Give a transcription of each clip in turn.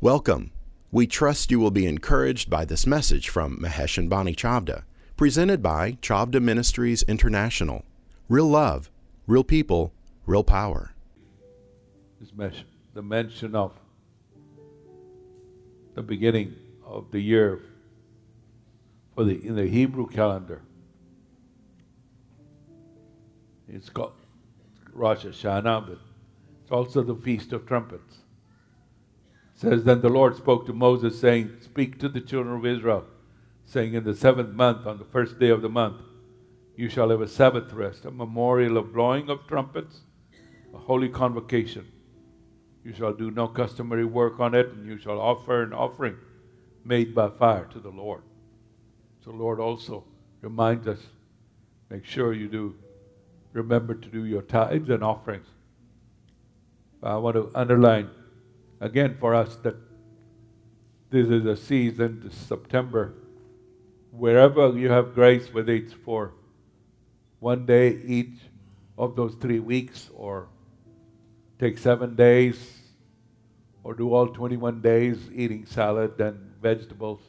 Welcome. We trust you will be encouraged by this message from Mahesh and Bonnie Chavda, presented by Chavda Ministries International. Real love, real people, real power. The mention of the beginning of the year for the in the Hebrew calendar. It's called Rosh Hashanah, but it's also the Feast of Trumpets. Says, Then the Lord spoke to Moses, saying, Speak to the children of Israel, saying, In the seventh month, on the first day of the month, you shall have a Sabbath rest, a memorial of blowing of trumpets, a holy convocation. You shall do no customary work on it, and you shall offer an offering made by fire to the Lord. So, the Lord also reminds us make sure you do remember to do your tithes and offerings. I want to underline again for us that this is a season, September, wherever you have grace, whether it's for one day each of those three weeks, or take seven days, or do all 21 days eating salad and vegetables.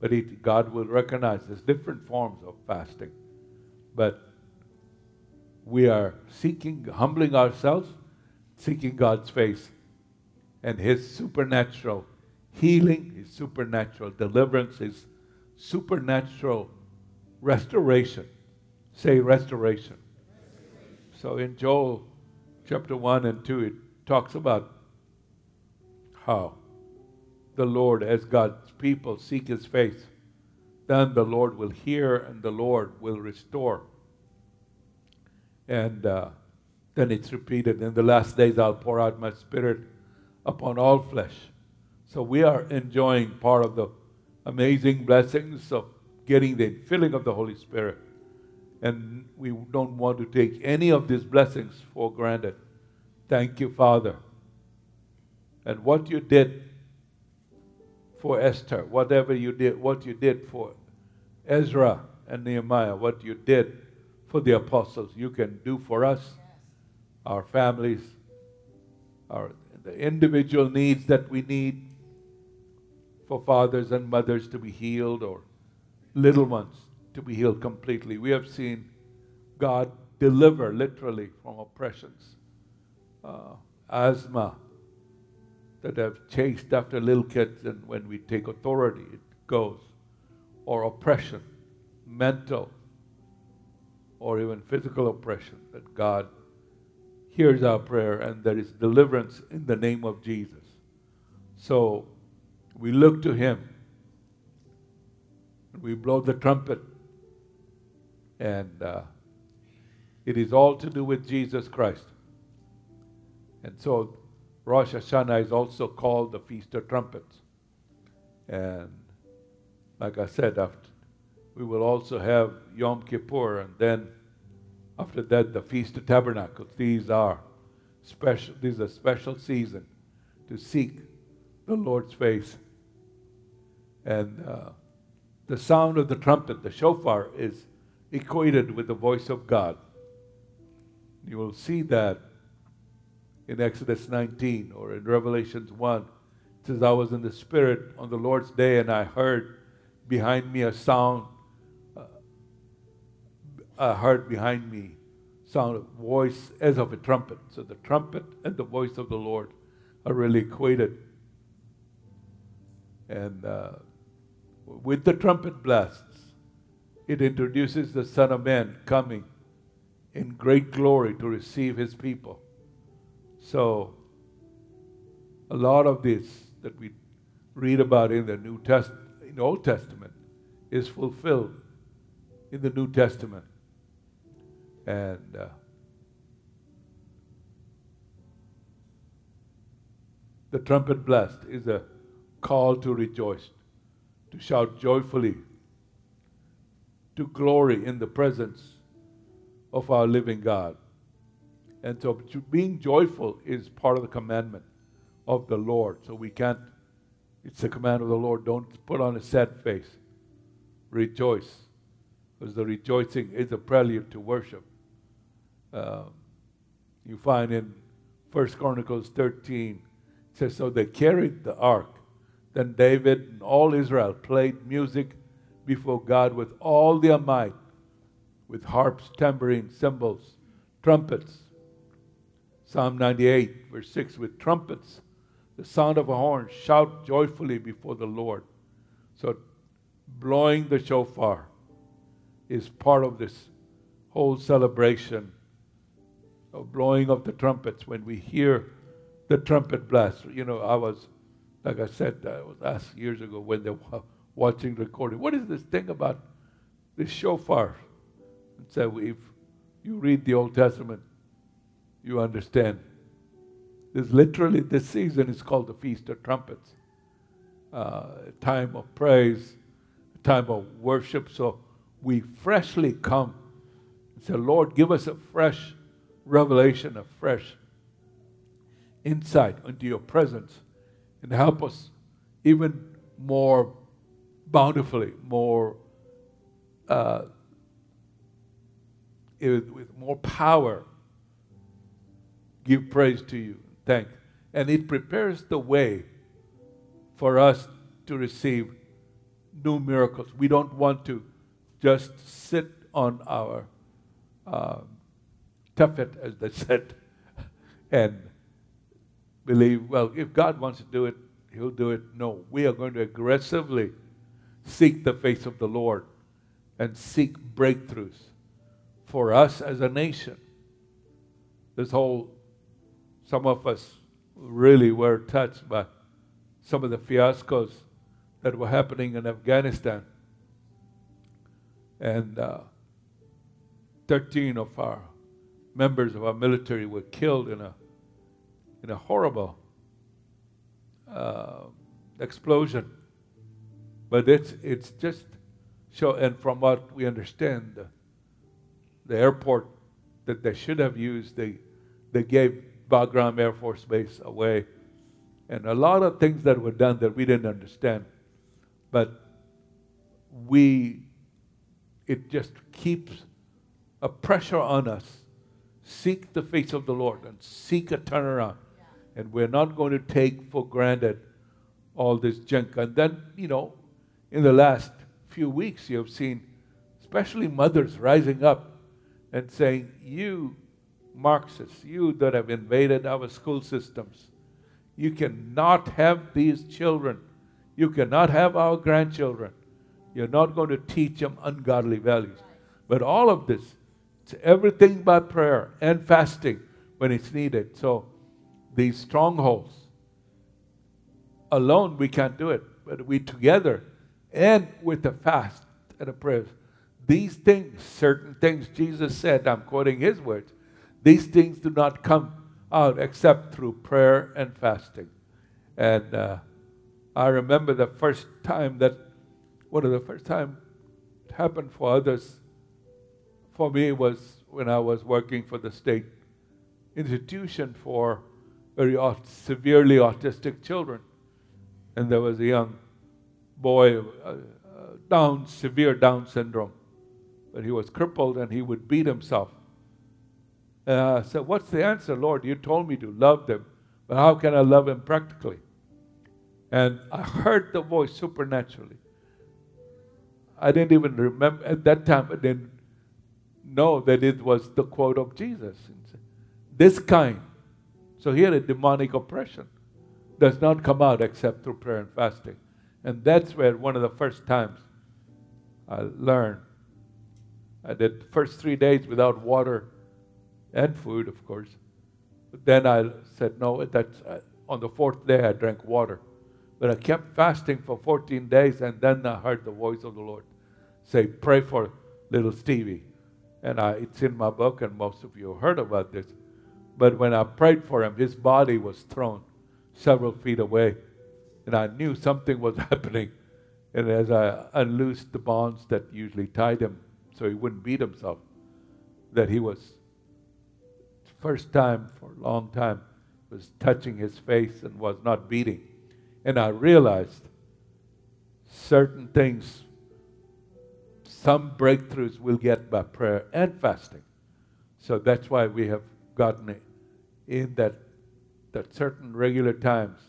But it, God will recognize there's different forms of fasting. But we are seeking, humbling ourselves, seeking God's face and His supernatural healing, His supernatural deliverance, His supernatural restoration. Say restoration. So in Joel chapter 1 and 2, it talks about how the Lord, as God's people seek His face, then the Lord will hear and the Lord will restore. And uh, then it's repeated in the last days I'll pour out my spirit upon all flesh. So we are enjoying part of the amazing blessings of getting the filling of the Holy Spirit. And we don't want to take any of these blessings for granted. Thank you, Father. And what you did for Esther, whatever you did, what you did for Ezra and Nehemiah, what you did for the apostles, you can do for us, our families, our the individual needs that we need for fathers and mothers to be healed or little ones to be healed completely. We have seen God deliver literally from oppressions, uh, asthma that have chased after little kids, and when we take authority, it goes, or oppression, mental, or even physical oppression, that God hears our prayer and there is deliverance in the name of Jesus. So we look to Him. We blow the trumpet. And uh, it is all to do with Jesus Christ. And so Rosh Hashanah is also called the Feast of Trumpets. And like I said, after, we will also have Yom Kippur and then after that, the Feast of Tabernacles. These are special. This is a special season to seek the Lord's face. And uh, the sound of the trumpet, the shofar, is equated with the voice of God. You will see that in Exodus 19 or in Revelations 1. It says, I was in the Spirit on the Lord's day, and I heard behind me a sound I heard behind me sound of voice as of a trumpet. So the trumpet and the voice of the Lord are really equated. And uh, with the trumpet blasts, it introduces the Son of Man coming in great glory to receive his people. So, a lot of this that we read about in the New Testament, in the Old Testament, is fulfilled in the New Testament. And uh, the trumpet blast is a call to rejoice, to shout joyfully, to glory in the presence of our living God. And so being joyful is part of the commandment of the Lord. So we can't, it's the command of the Lord. Don't put on a sad face. Rejoice. Because the rejoicing is a prelude to worship. Uh, you find in First Chronicles 13, It says, So they carried the ark. Then David and all Israel played music before God with all their might, with harps, tambourines, cymbals, trumpets. Psalm 98, verse 6 with trumpets, the sound of a horn, shout joyfully before the Lord. So, blowing the shofar is part of this whole celebration of blowing of the trumpets when we hear the trumpet blast. You know, I was, like I said, I was asked years ago when they were watching recording, what is this thing about this shofar? And so if you read the Old Testament, you understand. This literally, this season is called the Feast of Trumpets. Uh, time of praise, time of worship. So we freshly come and say, Lord, give us a fresh revelation, a fresh insight into your presence, and help us even more bountifully, more uh, with more power. Give praise to you, thank, and it prepares the way for us to receive new miracles. We don't want to just sit on our uh, tuffet, as they said, and believe, well, if God wants to do it, He'll do it. No, we are going to aggressively seek the face of the Lord and seek breakthroughs for us as a nation. This whole, some of us really were touched by some of the fiascos that were happening in Afghanistan. And uh, 13 of our members of our military were killed in a, in a horrible uh, explosion. But it's, it's just show, and from what we understand, the, the airport that they should have used, they, they gave Bagram Air Force Base away. And a lot of things that were done that we didn't understand. But we, it just keeps a pressure on us. Seek the face of the Lord and seek a turnaround. Yeah. And we're not going to take for granted all this junk. And then, you know, in the last few weeks, you have seen especially mothers rising up and saying, You Marxists, you that have invaded our school systems, you cannot have these children. You cannot have our grandchildren. You're not going to teach them ungodly values. But all of this, it's everything by prayer and fasting when it's needed. So these strongholds, alone we can't do it, but we together and with a fast and a prayer. These things, certain things Jesus said, I'm quoting his words, these things do not come out except through prayer and fasting. And uh, I remember the first time that, one of the first time happened for others, for me was when I was working for the state institution for very severely autistic children. And there was a young boy, uh, uh, Down, severe Down syndrome. But he was crippled and he would beat himself. And I said, What's the answer, Lord? You told me to love them, but how can I love him practically? And I heard the voice supernaturally. I didn't even remember at that time, I didn't know that it was the quote of Jesus. This kind. So here, a demonic oppression. Does not come out except through prayer and fasting. And that's where one of the first times I learned. I did the first three days without water and food, of course. But then I said, no, that's uh, on the fourth day I drank water. But I kept fasting for 14 days, and then I heard the voice of the Lord say, Pray for little Stevie. And I, it's in my book, and most of you heard about this. But when I prayed for him, his body was thrown several feet away and I knew something was happening. And as I unloosed the bonds that usually tied him so he wouldn't beat himself, that he was, first time for a long time, was touching his face and was not beating. And I realized certain things, some breakthroughs we'll get by prayer and fasting. So that's why we have gotten it in that at certain regular times,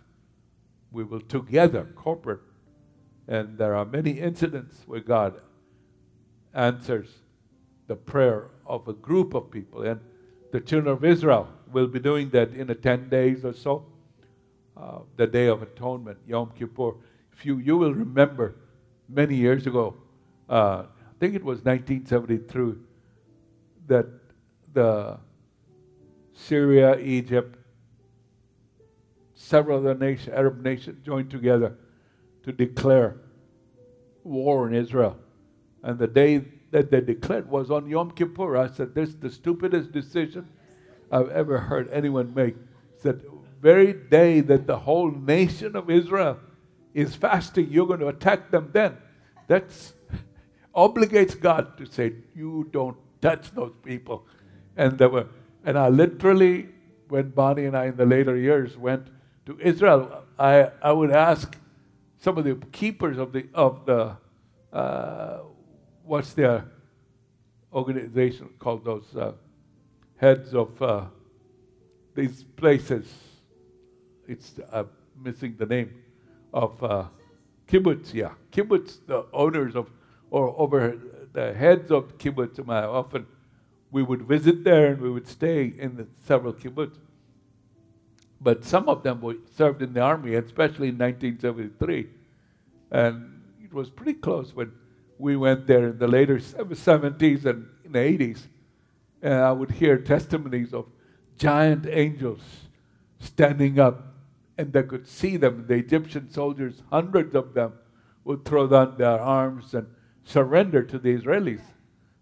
we will together, corporate, and there are many incidents where God answers the prayer of a group of people. And the children of Israel will be doing that in a 10 days or so, uh, the Day of Atonement, Yom Kippur. If you, you will remember many years ago, uh, I think it was 1973, that the Syria, Egypt, several other nations, Arab nations joined together to declare war on Israel. And the day that they declared was on Yom Kippur. I said, This is the stupidest decision I've ever heard anyone make. That very day that the whole nation of Israel is fasting, you're going to attack them then. That obligates God to say, You don't touch those people. And there were, and I literally, when Bonnie and I in the later years went to Israel, I, I would ask some of the keepers of the of the uh, what's their organization called those uh, heads of uh, these places. It's uh, missing the name of uh, kibbutz. Yeah, kibbutz. The owners of or over the heads of kibbutz. Often we would visit there and we would stay in the several kibbutz. But some of them were served in the army, especially in 1973. And it was pretty close when we went there in the later 70s and in the 80s. And I would hear testimonies of giant angels standing up, and they could see them. The Egyptian soldiers, hundreds of them, would throw down their arms and surrender to the Israelis.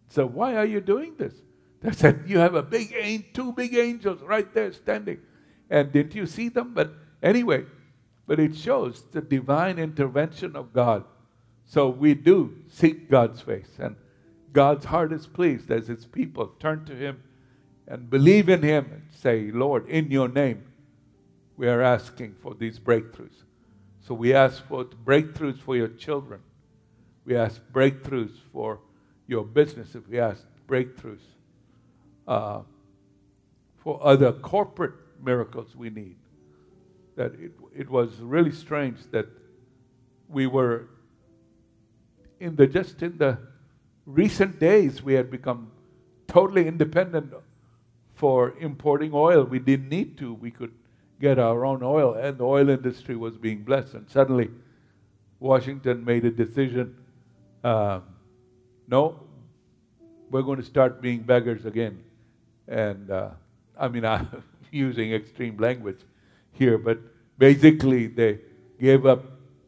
So, why are you doing this? They said, You have a big, two big angels right there standing. And didn't you see them? But anyway, but it shows the divine intervention of God. So we do seek God's face, and God's heart is pleased as His people turn to Him and believe in Him and say, Lord, in your name, we are asking for these breakthroughs. So we ask for breakthroughs for your children. We ask breakthroughs for your business. If we ask breakthroughs uh, for other corporate miracles we need. That it, it was really strange that we were in the just in the recent days we had become totally independent for importing oil. We didn't need to. We could get our own oil, and the oil industry was being blessed. And suddenly, Washington made a decision um, no, we're going to start being beggars again. And uh, I mean, I'm using extreme language here, but basically, they gave up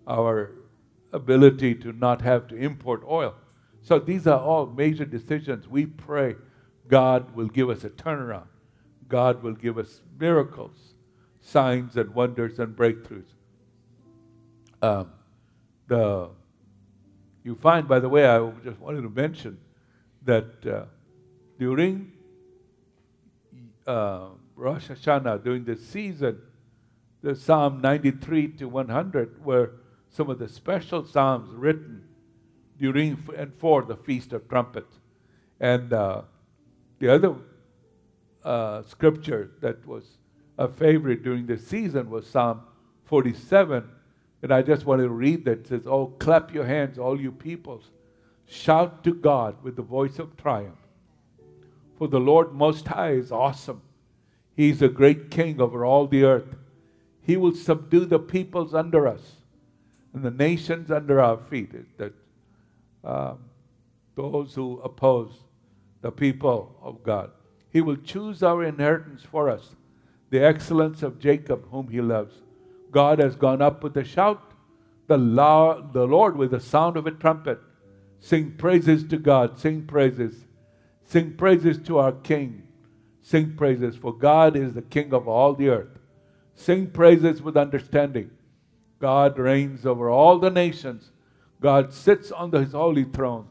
our ability to not have to import oil. So these are all major decisions. We pray God will give us a turnaround. God will give us miracles, signs and wonders and breakthroughs. Um, the you find, by the way, I just wanted to mention that uh, during uh, Rosh Hashanah, during the season, the Psalm 93 to 100 were some of the special psalms written during and for the Feast of Trumpets. And uh, the other uh, scripture that was a favorite during the season was Psalm 47. And I just wanted to read that. It says, Oh, clap your hands, all you peoples. Shout to God with the voice of triumph. For the Lord Most High is awesome. He is a great king over all the earth. He will subdue the peoples under us and the nations under our feet. That um, those who oppose the people of God. He will choose our inheritance for us, the excellence of Jacob, whom he loves. God has gone up with a shout, the, the Lord with the sound of a trumpet. Sing praises to God, sing praises. Sing praises to our King. Sing praises, for God is the King of all the earth. Sing praises with understanding. God reigns over all the nations. God sits on his holy throne.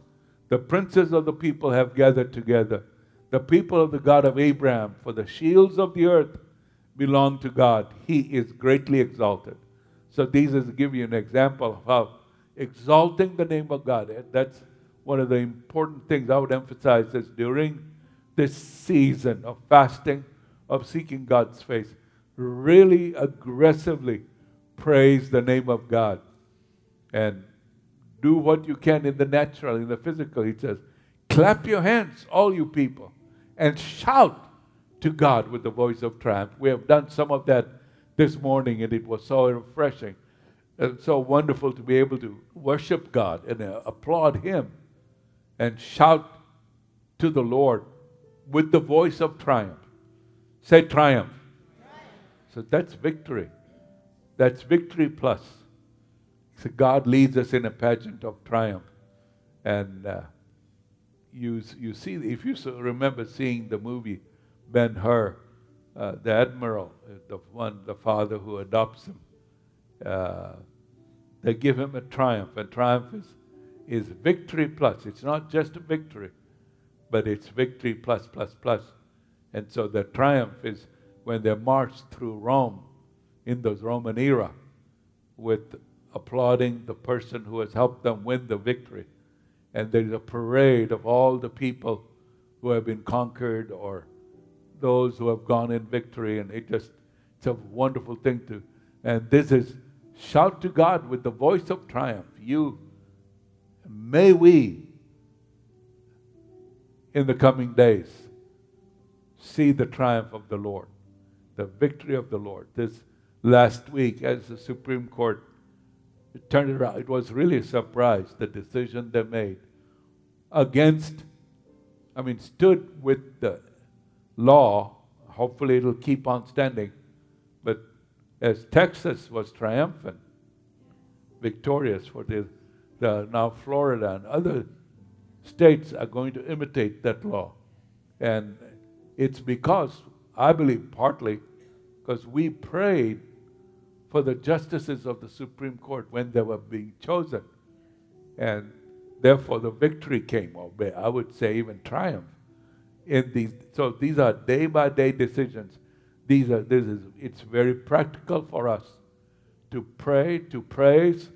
The princes of the people have gathered together. The people of the God of Abraham, for the shields of the earth belong to God. He is greatly exalted. So is give you an example of how exalting the name of God. And That's one of the important things I would emphasize is during this season of fasting, of seeking God's face, really aggressively praise the name of God and do what you can in the natural, in the physical. He says, clap your hands, all you people, and shout to God with the voice of triumph. We have done some of that this morning, and it was so refreshing and so wonderful to be able to worship God and uh, applaud Him and shout to the Lord with the voice of triumph. Say triumph. So that's victory. That's victory plus. So God leads us in a pageant of triumph. And uh, you, you see, if you remember seeing the movie Ben Hur, uh, the admiral, uh, the one, the father who adopts him, uh, they give him a triumph. And triumph is, is victory plus. It's not just a victory, but it's victory plus, plus, plus. And so the triumph is when they marched through Rome in the Roman era with applauding the person who has helped them win the victory. And there's a parade of all the people who have been conquered or those who have gone in victory. And it just, it's a wonderful thing to, and this is shout to God with the voice of triumph. You, may we, in the coming days, see the triumph of the Lord, the victory of the Lord. This last week, as the Supreme Court it turned it around, it was really a surprise the decision they made against, I mean, stood with the law. Hopefully, it'll keep on standing. But as Texas was triumphant, victorious for the, the now Florida and other states are going to imitate that law. And it's because, I believe, partly because we prayed for the justices of the Supreme Court when they were being chosen. And therefore, the victory came, or I would say even triumph. In these, so these are day by day decisions. These are, this is, it's very practical for us to pray, to praise,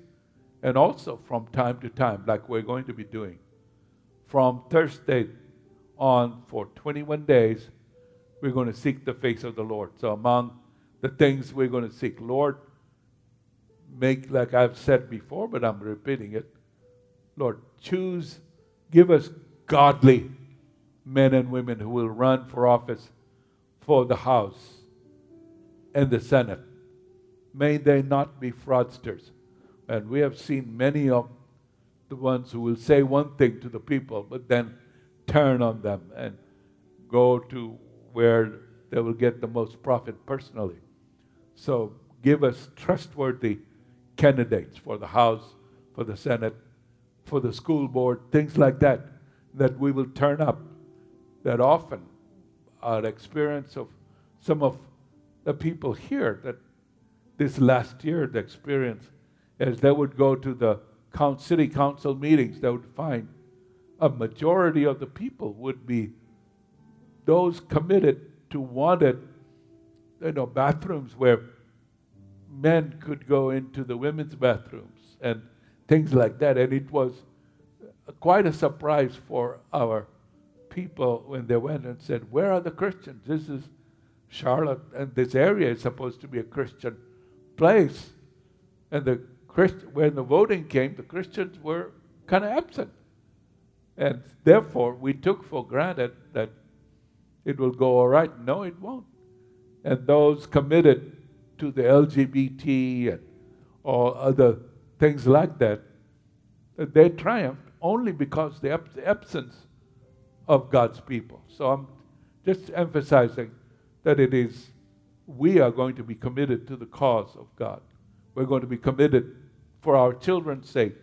and also from time to time, like we're going to be doing. From Thursday on for 21 days, we're going to seek the face of the Lord. So, among the things we're going to seek, Lord, make, like I've said before, but I'm repeating it, Lord, choose, give us godly men and women who will run for office for the House and the Senate. May they not be fraudsters. And we have seen many of the ones who will say one thing to the people, but then turn on them and go to where they will get the most profit personally. So give us trustworthy candidates for the House, for the Senate, for the school board, things like that, that we will turn up. That often our experience of some of the people here that this last year, the experience, as they would go to the city council meetings, they would find a majority of the people would be those committed to wanted, you know, bathrooms where men could go into the women's bathrooms and things like that. And it was quite a surprise for our people when they went and said, Where are the Christians? This is Charlotte, and this area is supposed to be a Christian place. And the Christ, when the voting came, the Christians were kind of absent. And therefore, we took for granted that it will go all right. No, it won't. And those committed to the LGBT and or other things like that, they triumphed only because the absence of God's people. So I'm just emphasizing that it is we are going to be committed to the cause of God. We're going to be committed for our children's sake,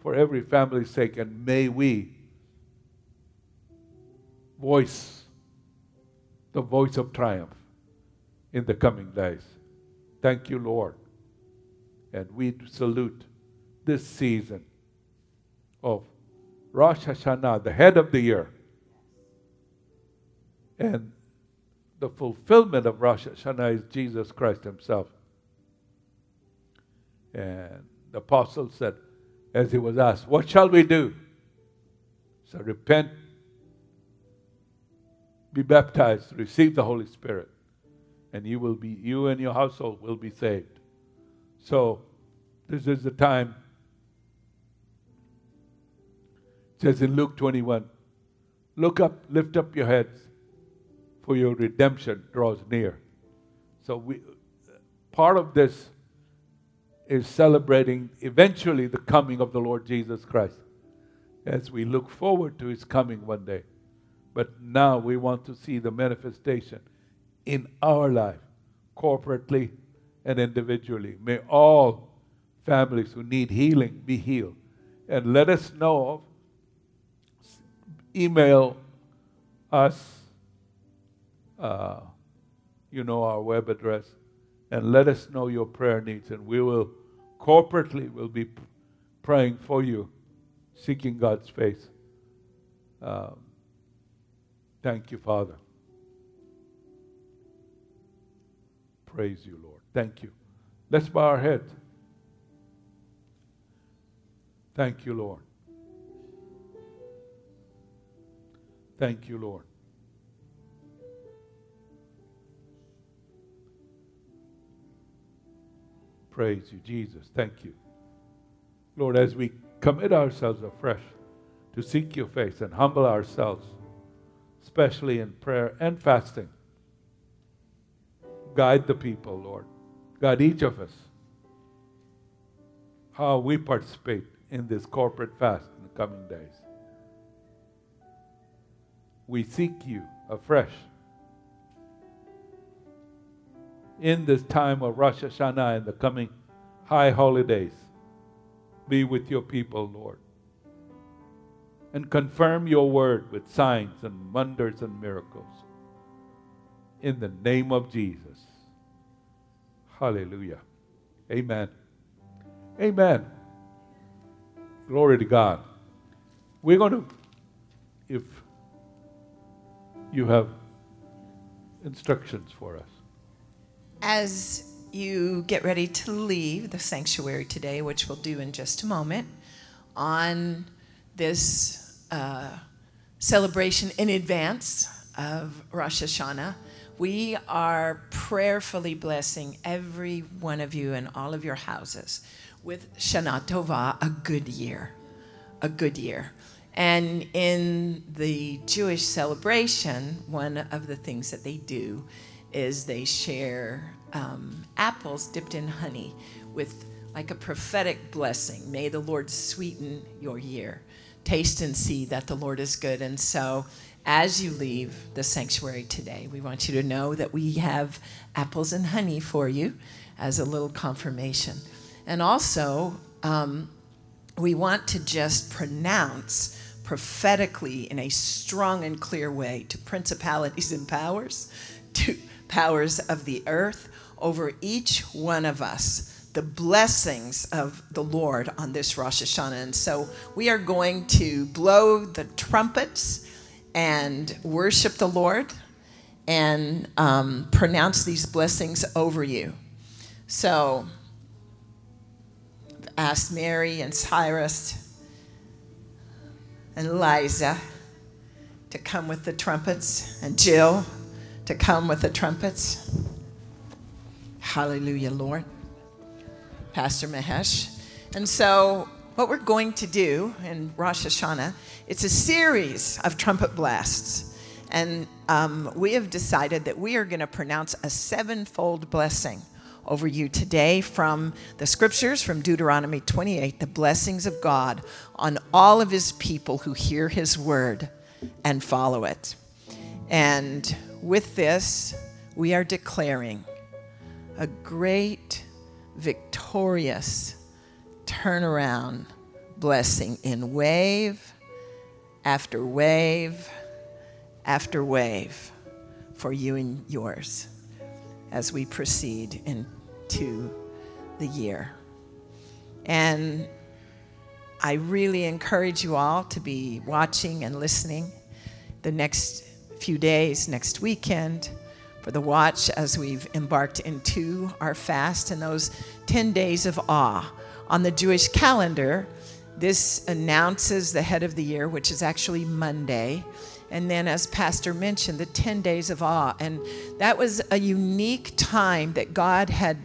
for every family's sake, and may we voice the voice of triumph in the coming days. Thank you, Lord. And we salute this season of Rosh Hashanah, the head of the year. And the fulfillment of Rosh Hashanah is Jesus Christ Himself. And the apostle said, as he was asked, What shall we do? So repent be baptized, receive the Holy Spirit. and you will be you and your household will be saved. So this is the time. Says in Luke 21, look up, lift up your heads, for your redemption draws near. So we part of this is celebrating eventually the coming of the Lord Jesus Christ as we look forward to his coming one day. But now we want to see the manifestation in our life, corporately and individually. May all families who need healing be healed. And let us know. Email us, uh, you know, our web address, and let us know your prayer needs. And we will corporately will be praying for you, seeking God's face. Um, thank you, Father. Praise you, Lord. Thank you. Let's bow our heads. Thank you, Lord. Thank you, Lord. Praise you, Jesus. Thank you. Lord, as we commit ourselves afresh to seek your face and humble ourselves, especially in prayer and fasting, guide the people, Lord. Guide each of us. How we participate in this corporate fast in the coming days. We seek you afresh. In this time of Rosh Hashanah and the coming high holidays, be with your people, Lord. And confirm your word with signs and wonders and miracles. In the name of Jesus. Hallelujah. Amen. Amen. Glory to God. We're going to, if you have instructions for us. As you get ready to leave the sanctuary today, which we'll do in just a moment, on this uh, celebration in advance of Rosh Hashanah, we are prayerfully blessing every one of you and all of your houses with Shana Tova, a good year, a good year. And in the Jewish celebration, one of the things that they do is they share um, apples dipped in honey with like a prophetic blessing. May the Lord sweeten your year. Taste and see that the Lord is good. And so, as you leave the sanctuary today, we want you to know that we have apples and honey for you as a little confirmation. And also, um, we want to just pronounce prophetically in a strong and clear way to principalities and powers, to powers of the earth, over each one of us the blessings of the Lord on this Rosh Hashanah. And so we are going to blow the trumpets and worship the Lord and um, pronounce these blessings over you. So, ask Mary and Cyrus and Liza to come with the trumpets, and Jill to come with the trumpets. Hallelujah, Lord. Pastor Mahesh. And so, what we're going to do in Rosh Hashanah, it's a series of trumpet blasts. And um, we have decided that we are going to pronounce a sevenfold blessing over you today from the scriptures from Deuteronomy 28 the blessings of God on all of his people who hear his word and follow it. And with this, we are declaring a great, victorious turnaround blessing in wave after wave after wave for you and yours as we proceed into the year. And I really encourage you all to be watching and listening the next few days, next weekend, for the watch as we've embarked into our fast and those 10 days of awe. On the Jewish calendar, this announces the head of the year, which is actually Monday, And then, as Pastor mentioned, the 10 days of awe. And that was a unique time that God had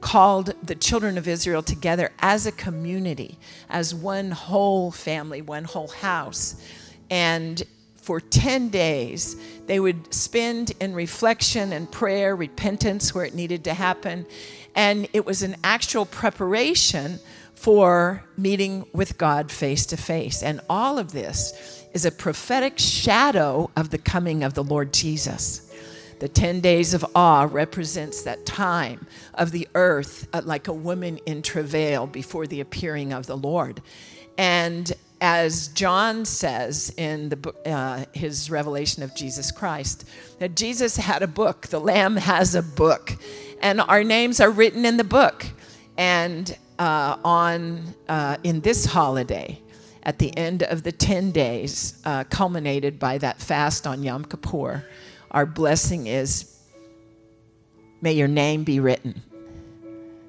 called the children of Israel together as a community, as one whole family, one whole house. And for 10 days, they would spend in reflection and prayer, repentance where it needed to happen. And it was an actual preparation for meeting with God face to face. And all of this is a prophetic shadow of the coming of the Lord Jesus. The 10 days of awe represents that time of the earth uh, like a woman in travail before the appearing of the Lord. And as John says in the uh, his revelation of Jesus Christ, that Jesus had a book. The Lamb has a book, and our names are written in the book. And uh, on uh, in this holiday, at the end of the ten days, uh, culminated by that fast on Yom Kippur, our blessing is, "May your name be written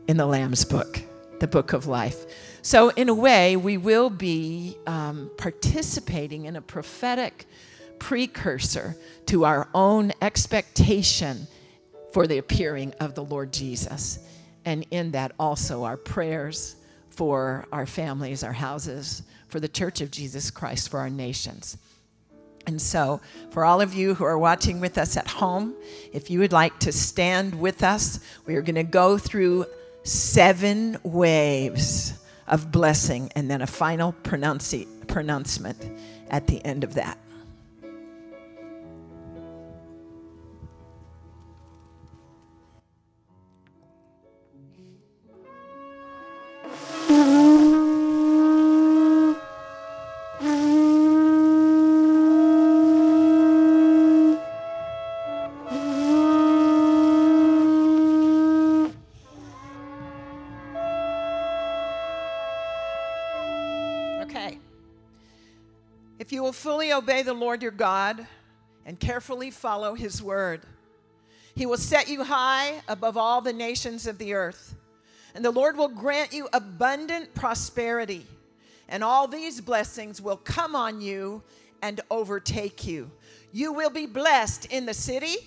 in the Lamb's book, the book of life." So, in a way, we will be um, participating in a prophetic precursor to our own expectation for the appearing of the Lord Jesus. And in that, also our prayers for our families, our houses, for the Church of Jesus Christ, for our nations. And so, for all of you who are watching with us at home, if you would like to stand with us, we are going to go through seven waves of blessing and then a final pronunci- pronouncement at the end of that. Obey the Lord your God and carefully follow his word. He will set you high above all the nations of the earth, and the Lord will grant you abundant prosperity, and all these blessings will come on you and overtake you. You will be blessed in the city,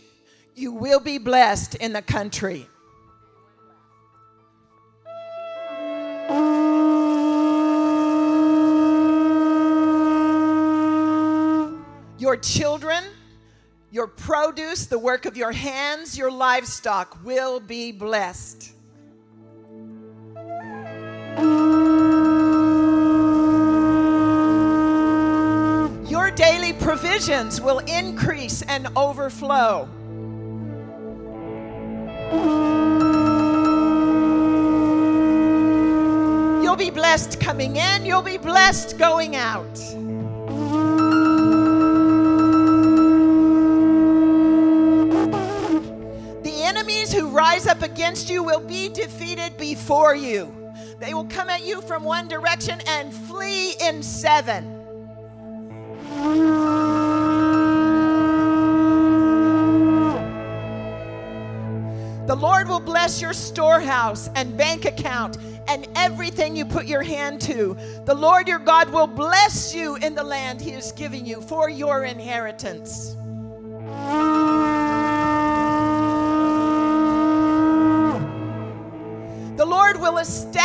you will be blessed in the country. Your children, your produce, the work of your hands, your livestock will be blessed. Your daily provisions will increase and overflow. You'll be blessed coming in, you'll be blessed going out. Rise up against you will be defeated before you. They will come at you from one direction and flee in seven. The Lord will bless your storehouse and bank account and everything you put your hand to. The Lord your God will bless you in the land he is giving you for your inheritance.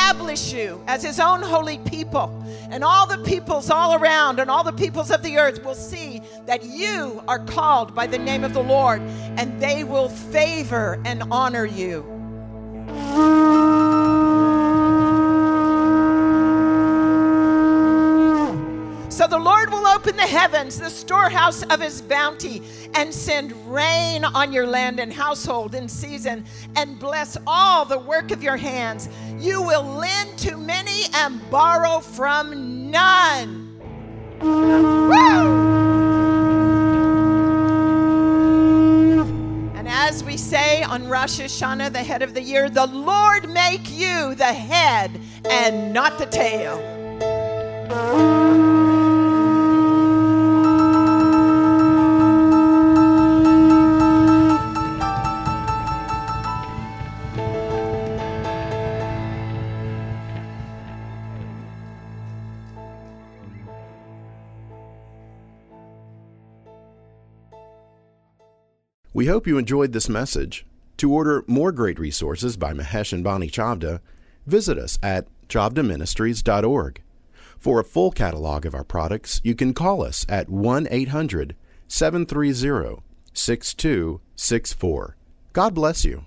Establish you as his own holy people, and all the peoples all around and all the peoples of the earth will see that you are called by the name of the Lord, and they will favor and honor you. Open the heavens, the storehouse of his bounty, and send rain on your land and household in season, and bless all the work of your hands. You will lend to many and borrow from none. And as we say on Rosh Hashanah, the head of the year, the Lord make you the head and not the tail. We hope you enjoyed this message. To order more great resources by Mahesh and Bonnie Chavda, visit us at chavdaministries.org. For a full catalog of our products, you can call us at 1 800 730 6264. God bless you.